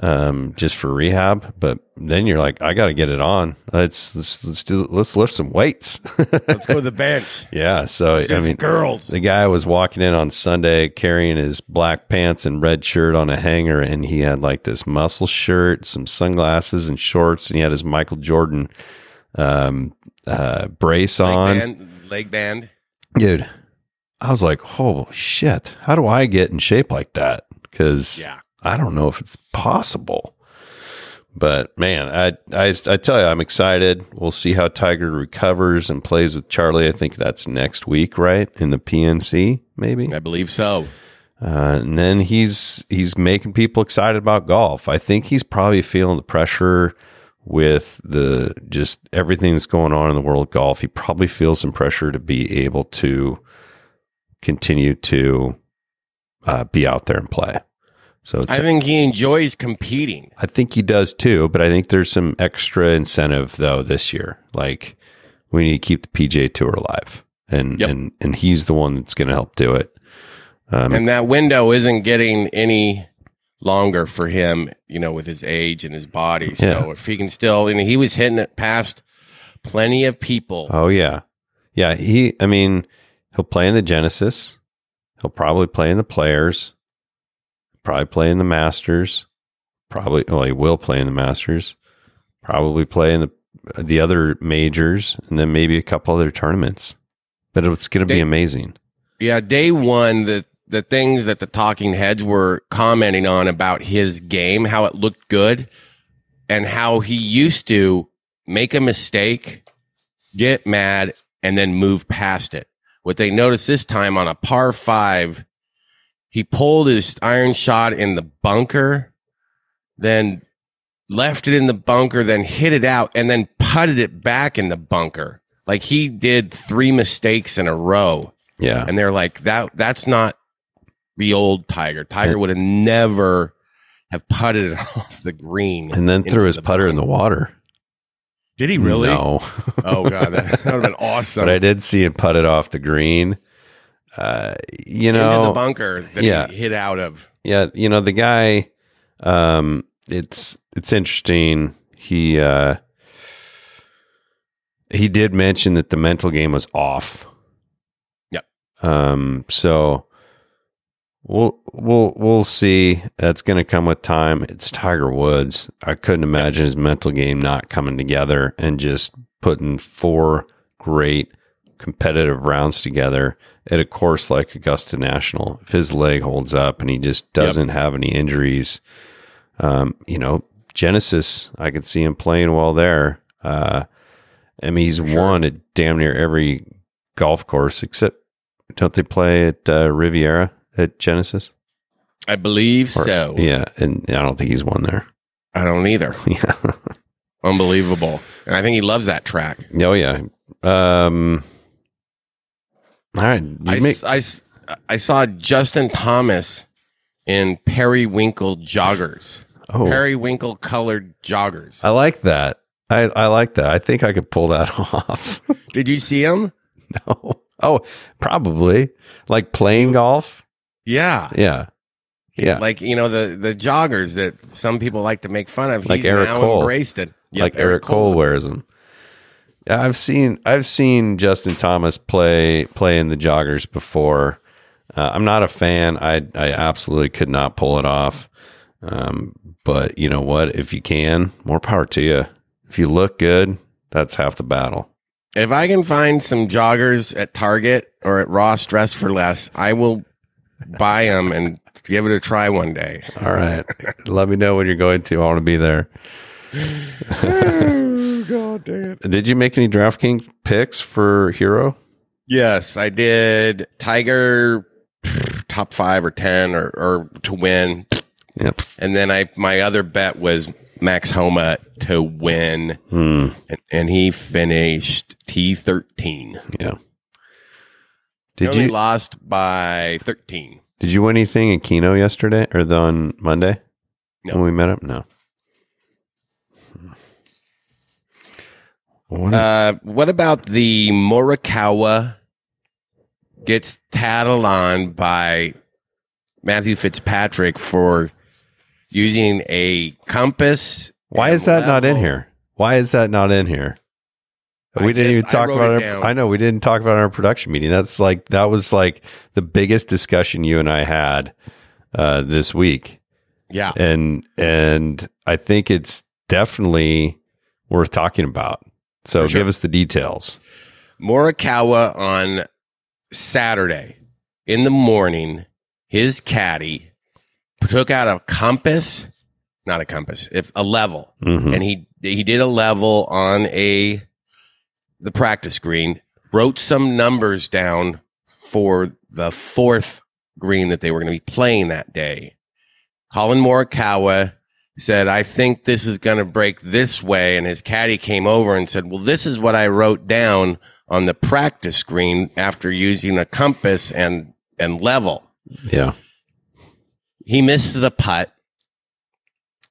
Um, just for rehab. But then you're like, I got to get it on. Let's let's let's do let's lift some weights.
Let's go to the bench.
yeah. So I mean,
girls.
the guy was walking in on Sunday carrying his black pants and red shirt on a hanger, and he had like this muscle shirt, some sunglasses and shorts, and he had his Michael Jordan um, uh, brace on.
band. Leg band.
Dude, I was like, oh shit, how do I get in shape like that? Because
Yeah.
I don't know if it's possible. But man, I, I I tell you, I'm excited. We'll see how Tiger recovers and plays with Charlie. I think that's next week, right? In the PNC, maybe.
I believe so.
Uh, and then he's he's making people excited about golf. I think he's probably feeling the pressure with the just everything that's going on in the world of golf. He probably feels some pressure to be able to continue to uh, be out there and play. So it's,
I think he enjoys competing.
I think he does too, but I think there's some extra incentive though this year. Like we need to keep the PGA Tour alive, and
Yep.
and and he's the one that's going to help do it. Um,
And that window isn't getting any longer for him, you know, with his age and his body. So
Yeah.
if he can still, and he was hitting it past plenty of people.
Oh yeah, yeah. He, I mean, he'll play in the Genesis. He'll probably play in the Players. Probably play in the Masters. Probably, well, he will play in the Masters. Probably play in the the other majors, and then maybe a couple other tournaments. But it's going to be amazing.
Yeah, day one, the the things that the talking heads were commenting on about his game, how it looked good, and how he used to make a mistake, get mad, and then move past it. What they noticed this time on a par five, he pulled his iron shot in the bunker, then left it in the bunker, then hit it out, and then putted it back in the bunker. Like he did three mistakes in a row.
Yeah.
And they're like, that that's not the old Tiger. Tiger would have never have putted it off the green.
And then threw his
the
putter in the water.
Did he really?
No.
Oh god, that, that would have been awesome.
but I did see him put it off the green. Uh, you know,
Into the bunker that
yeah.
he hit out of.
yeah, you know the guy. Um, it's it's interesting. He uh, he did mention that the mental game was off.
Yep.
Um. So we'll we'll we'll see. That's going to come with time. It's Tiger Woods. I couldn't imagine his mental game not coming together and just putting four great competitive rounds together at a course like Augusta National. If his leg holds up and he just doesn't have any injuries, um, you know, Genesis, I could see him playing well there. Uh, I mean, he's
Sure.
won at damn near every golf course except don't they play at uh, Riviera at Genesis?
I believe
Or-
so.
Yeah, and I don't think he's won there.
I don't either.
yeah.
Unbelievable. And I think he loves that track.
Oh yeah. Um. All right.
I,
make-
s- I s- I saw Justin Thomas in periwinkle joggers.
oh,
Periwinkle colored joggers.
I like that. I I like that. I think I could pull that off.
Did you see him?
no. Oh, probably like playing golf.
Yeah.
Yeah. Yeah.
Like, you know, the, the joggers that some people like to make fun of.
Like
He's
Eric
now
Cole.
embraced it. Yep,
like Eric Cole wears them. Yeah, I've seen I've seen Justin Thomas play play in the joggers before. Uh, I'm not a fan. I I absolutely could not pull it off. Um, but you know what? If you can, more power to you. If you look good, that's half the battle.
If I can find some joggers at Target or at Ross Dress for Less, I will buy them and give it a try one day.
All right, let me know when you're going to. I want to be there.
oh, God damn it.
Did you make any DraftKings picks for Hero?
Yes, I did Tiger top five or 10 or, or to win.
Yep.
And then I, my other bet was Max Homa to win.
Hmm.
And, and he finished T13.
Yeah. Did
only
you
lost by 13.
did you win anything in Keno yesterday or the, on Monday
No.
when we met up? No. What
Uh, what about the Morikawa gets tattled on by Matthew Fitzpatrick for using a compass?
why is that not in here? Why is that not in here?
I
we didn't
just-
even talk
wrote
about
it down.
I know we didn't talk about our production meeting. That's like that was like the biggest discussion you and I had uh, this week.
Yeah.
and and I think it's definitely worth talking about. So
sure.
give us the details.
Morikawa on Saturday in the morning, his caddy took out a compass, not a compass, if a level,
Mhm.
and he he did a level on a the practice green, wrote some numbers down for the fourth green that they were going to be playing that day. Collin Morikawa said, I think this is going to break this way. And his caddy came over and said, Well, this is what I wrote down on the practice screen after using a compass and, and level.
Yeah,
He missed the putt.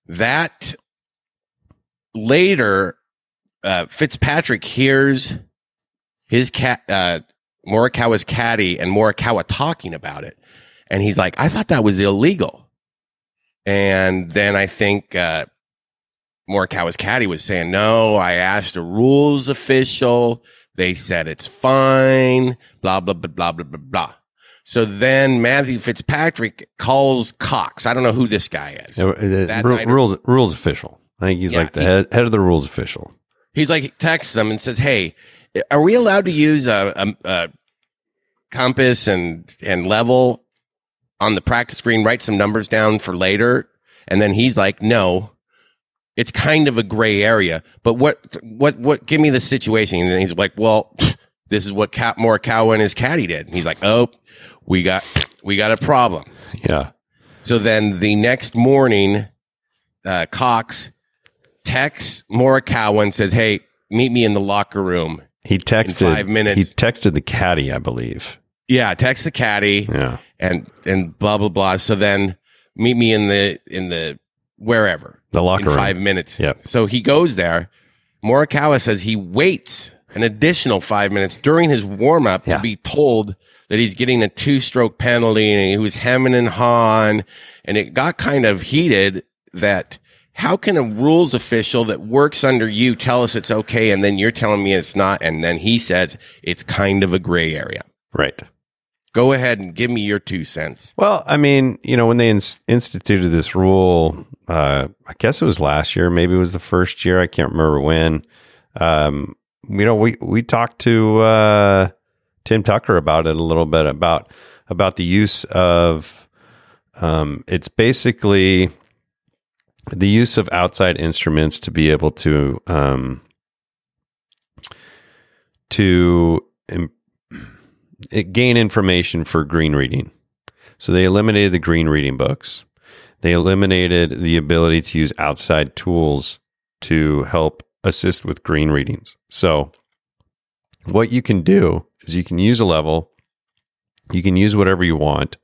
That later, uh, Fitzpatrick hears his cat, uh, Morikawa's caddy and Morikawa talking about it. And he's like, I thought that was illegal. And then I think, uh, Morikawa's caddy was saying, no, I asked a rules official. They said it's fine, blah, blah, blah, blah, blah, blah, blah. So then Matthew Fitzpatrick calls Cox. I don't know who this guy is.
Uh, uh,
night-
rules rules official. I think he's
Yeah,
like the
he-
head, head of the rules official.
He's like, texts them and says, Hey, are we allowed to use a, a, a compass and, and level on the practice screen, write some numbers down for later? And then he's like, No, it's kind of a gray area. But what what what? Give me the situation. And he's like, well, this is what Cap Morikawa and his caddy did. And he's like, oh, we got we got a problem.
Yeah.
So then the next morning, uh, Cox texts Morikawa and says, "Hey, meet me in the locker room."
He texted
five minutes.
He texted the caddy, I believe.
Yeah, text the caddy
Yeah.
and and blah blah blah. So then meet me in the in the wherever
The locker
in
room.
five minutes.
Yeah.
So he goes there. Morikawa says he waits an additional five minutes during his warm up
Yeah.
to be told that he's getting a two stroke penalty and he was hemming and hawing. And it got kind of heated that how can a rules official that works under you tell us it's okay and then you're telling me it's not? And then he says it's kind of a gray area.
Right.
Go ahead and give me your two cents.
Well, I mean, you know, when they ins- instituted this rule, uh, I guess it was last year, maybe it was the first year. I can't remember when. Um, you know, we we talked to uh, Tim Tucker about it a little bit about about the use of. Um, it's basically the use of outside instruments to be able to um, to gain information for green reading. So they eliminated the green reading books. They eliminated the ability to use outside tools to help assist with green readings. So what you can do is you can use a level, you can use whatever you want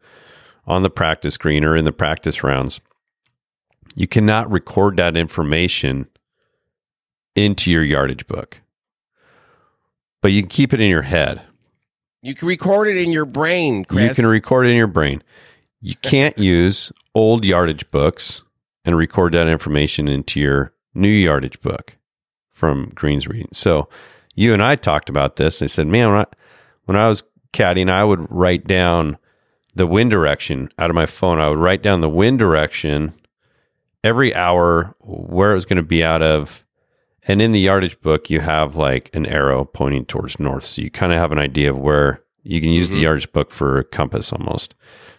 on the practice green or in the practice rounds. You cannot record that information into your yardage book. But you can keep it in your head.
You can record it in your brain, Chris.
You can record it in your brain. You can't use old yardage books and record that information into your new yardage book from Green's reading. So you and I talked about this. I said, man, when I, when I was caddying, I would write down the wind direction out of my phone. I would write down the wind direction every hour, where it was going to be out of. And in the yardage book, you have like an arrow pointing towards north. So you kind of have an idea of where you can use the yardage book for a compass almost.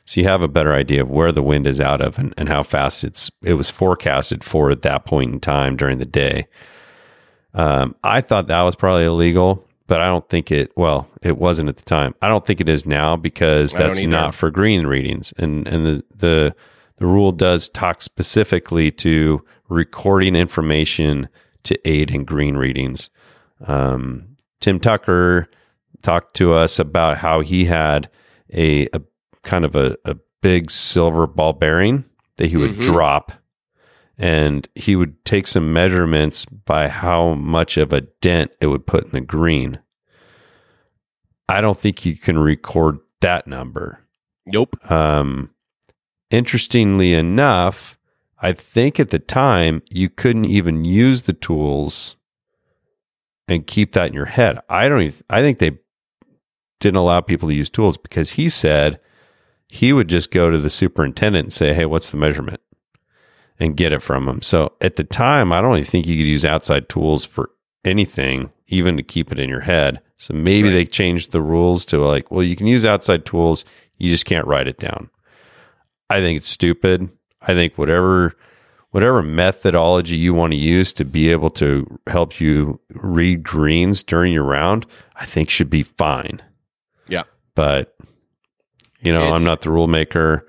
So you have a better idea of where the wind is out of and, and how fast it's it was forecasted for at that point in time during the day. Um, I thought that was probably illegal, but I don't think it. Well, it wasn't at the time. I don't think it is now because that's not for green readings, and and the the the rule does talk specifically to recording information to aid in green readings. Um, Tim Tucker talked to us about how he had a, a kind of a, a big silver ball bearing that he would
Mhm.
drop and he would take some measurements by how much of a dent it would put in the green. I don't think you can record that number.
Nope.
Um, interestingly enough, I think at the time you couldn't even use the tools and keep that in your head. I don't even, I think they didn't allow people to use tools because he said he would just go to the superintendent and say, Hey, what's the measurement? And get it from him. So at the time, I don't even think you could use outside tools for anything, even to keep it in your head. So maybe
Right.
they changed the rules to like, well, you can use outside tools, you just can't write it down. I think it's stupid. I think whatever whatever methodology you want to use to be able to help you read greens during your round, I think should be fine.
Yeah.
But you know,
It's-
I'm not the rule maker.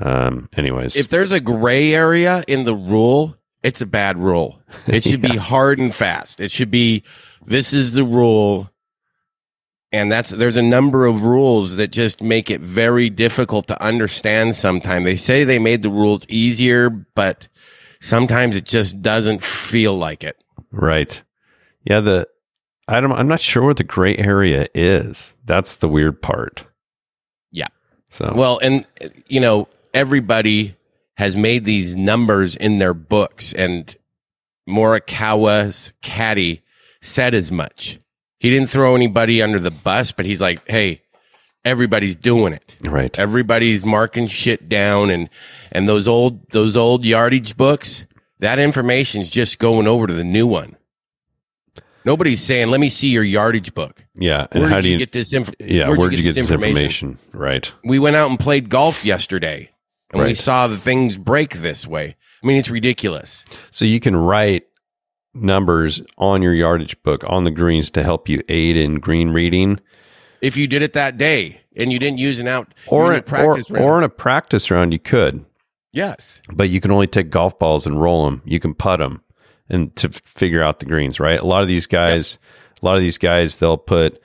Um, anyways,
If there's a gray area in the rule, it's a bad rule. It should be hard and fast. It should be this is the rule. And that's there's a number of rules that just make it very difficult to understand sometimes. They say they made the rules easier, but sometimes it just doesn't feel like it.
right? Yeah, the I don't. I'm not sure what the gray area is. That's the weird part.
Yeah.
So
Well, and you know, everybody has made these numbers in their books, and Morikawa's caddy said as much. He didn't throw anybody under the bus, but he's like, "Hey, everybody's doing it.
right.
Everybody's marking shit down, and and those old those old yardage books. That information's just going over to the new one. Nobody's saying, "Let me see your yardage book."
Yeah. And
Where
how
did
do
you,
you?
get this info?
yeah. Where did you get this information? Right.
we went out and played golf yesterday and we saw the things break this way. I mean, it's ridiculous.
So you can write numbers on your yardage book on the greens to help you aid in green reading.
If you did it that day and you didn't use an out
Or, in,
a practice
or,
round.
or in a practice round, you could,
yes,
but you can only take golf balls and roll them. You can putt them and to figure out the greens, right? A lot of these guys, a lot of these guys, they'll put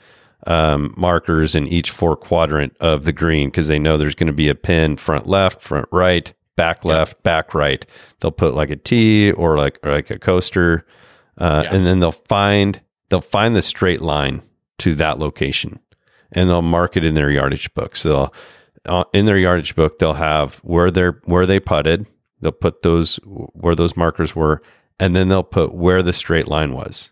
um, markers in each four quadrant of the green because they know there's going to be a pin front left, front right, back left, back right. They'll put like a T or like or like a coaster, uh,
Yeah.
and then they'll find they'll find the straight line to that location, and they'll mark it in their yardage book. So they'll, uh, in their yardage book, they'll have where they're where they putted. They'll put those where those markers were, and then they'll put where the straight line was.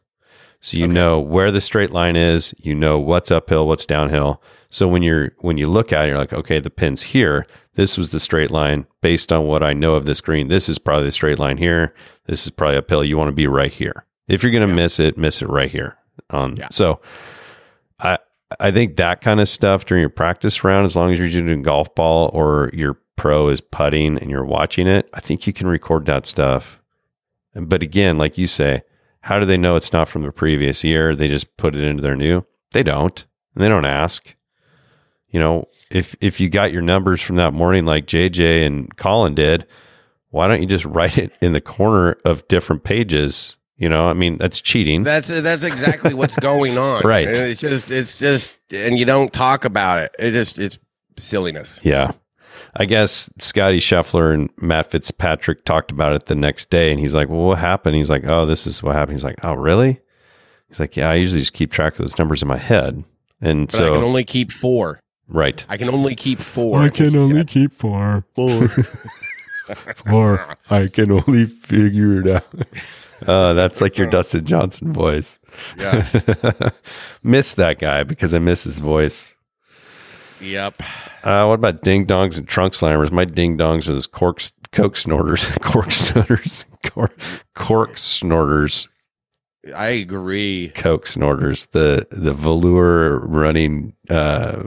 So you know where the straight line is, you know what's uphill, what's downhill. So when you're when you look at it, you're like, okay, the pin's here. This was the straight line based on what I know of this green. This is probably the straight line here. This is probably uphill. You want to be right here. If you're going to miss it, miss it right here. Um,
Yeah.
So I I think that kind of stuff during your practice round, as long as you're doing golf ball or your pro is putting and you're watching it, I think you can record that stuff. But again, like you say, how do they know it's not from the previous year? They just put it into their new. They don't. And they don't ask. You know, if if you got your numbers from that morning like JJ and Collin did, why don't you just write it in the corner of different pages? You know, I mean, that's cheating.
that's that's exactly what's going on.
Right.
And It's just it's just and you don't talk about it. It just it's silliness.
Yeah. I guess Scottie Scheffler and Matt Fitzpatrick talked about it the next day and he's like, Well, what happened? He's like, Oh, this is what happened. He's like, Oh, really? He's like, Yeah, I usually just keep track of those numbers in my head. And
But
so
I can only keep four.
right.
I can only keep four. he said.
keep four. Four. four. I can only figure it out. Uh, that's like your Dustin Johnson voice.
Yeah.
miss that guy because I miss his voice.
Yep.
Uh, what about ding dongs and trunk slammers? My ding dongs are those cork coke snorters, cork snorters, cork, cork snorters,
I agree.
coke snorters. The the velour running uh,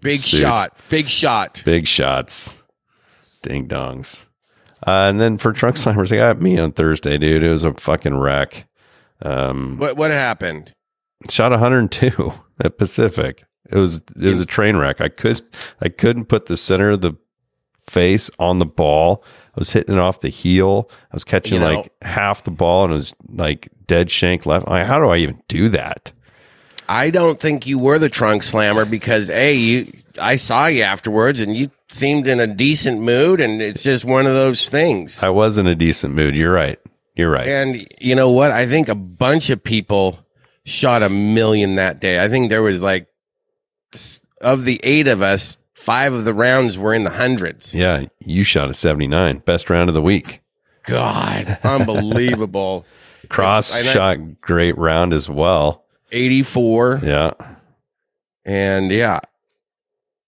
Big shot. Big shot.
big shots, ding dongs. Uh, and then for trunk slammers, they got me on Thursday, dude. It was a fucking wreck. Um,
What what happened?
shot 102 at Pacific. It was it was a train wreck. I could I couldn't put the center of the face on the ball. I was hitting it off the heel. I was catching
You know-
like half the ball and it was like dead shank left. Like, how do I even do that?
I don't think you were the trunk slammer because a you I saw you afterwards and you seemed in a decent mood and it's just one of those things.
I was in a decent mood. You're right. You're right.
And you know what? I think a bunch of people shot a million that day. I think there was like of the eight of us, five of the rounds were in the hundreds.
yeah, you shot a 79, best round of the week.
God, unbelievable.
Cross
And I-
shot great round as well.
84
Yeah.
and yeah,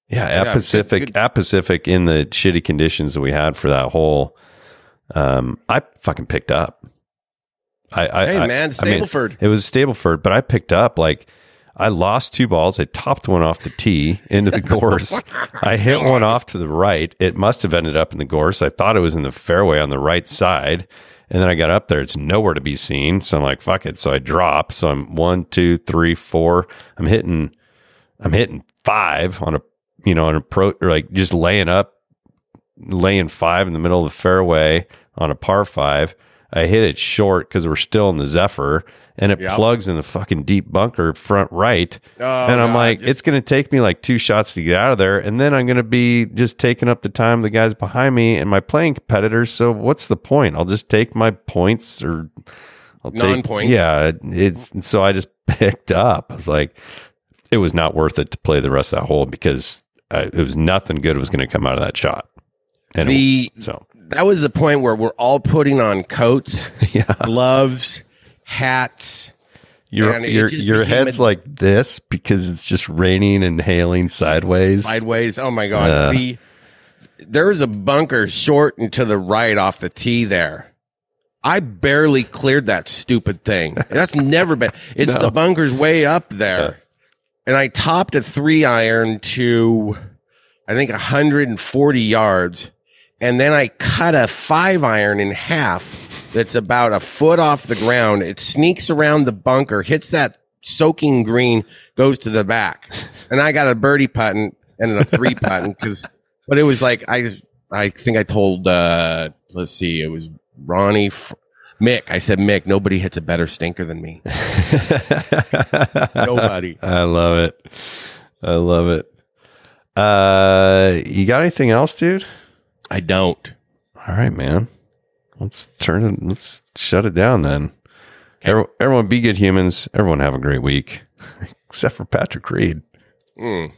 Yeah, at
Yeah,
Pacific,
good-
at Pacific, in the shitty conditions that we had for that hole, um, I fucking picked up. I, I
Hey
I-
man,
I mean,
Stableford.
it was Stableford, but I picked up like I lost two balls. I topped one off the tee into the gorse. I hit one off to the right. It must have ended up in the gorse. I thought it was in the fairway on the right side. And then I got up there. It's nowhere to be seen. So I'm like, fuck it. So I drop. So I'm one, two, three, four. I'm hitting, I'm hitting five on a, you know, on a pro, or like just laying up, laying five in the middle of the fairway on a par five. I hit it short because we're still in the Zephyr and it
Yep.
plugs in the fucking deep bunker front right.
Oh,
and I'm
God,
like,
just-
it's going to take me like two shots to get out of there. And then I'm going to be just taking up the time of the guys behind me and my playing competitors. So what's the point? I'll just take my points or I'll take
Non-points.
Yeah. It's so I just picked up. I was like, it was not worth it to play the rest of that hole because uh, it was nothing good was going to come out of that shot. And
the
so,
that was the point where we're all putting on coats,
yeah.
gloves, hats.
Your your your head's
a-
like this because it's just raining and hailing sideways.
sideways. Oh my god!
Uh.
the a bunker short and to the right off the tee there. I barely cleared that stupid thing. That's never been. It's
No.
the bunker's way up there, and I topped a three iron to I think 140 yards, and then I cut a five iron in half that's about a foot off the ground. It sneaks around the bunker, hits that soaking green, goes to the back. And I got a birdie putt and ended up three putting because, but it was like, I, I think I told, uh, let's see, it was Ronnie, Mick. I said, Mick, nobody hits a better stinker than me. Nobody.
I love it. I love it. Uh, you got anything else, dude?
I don't.
All right, man. Let's turn it. Let's shut it down then. Everyone, everyone be good humans. Everyone have a great week, except for Patrick Reed.
Mm.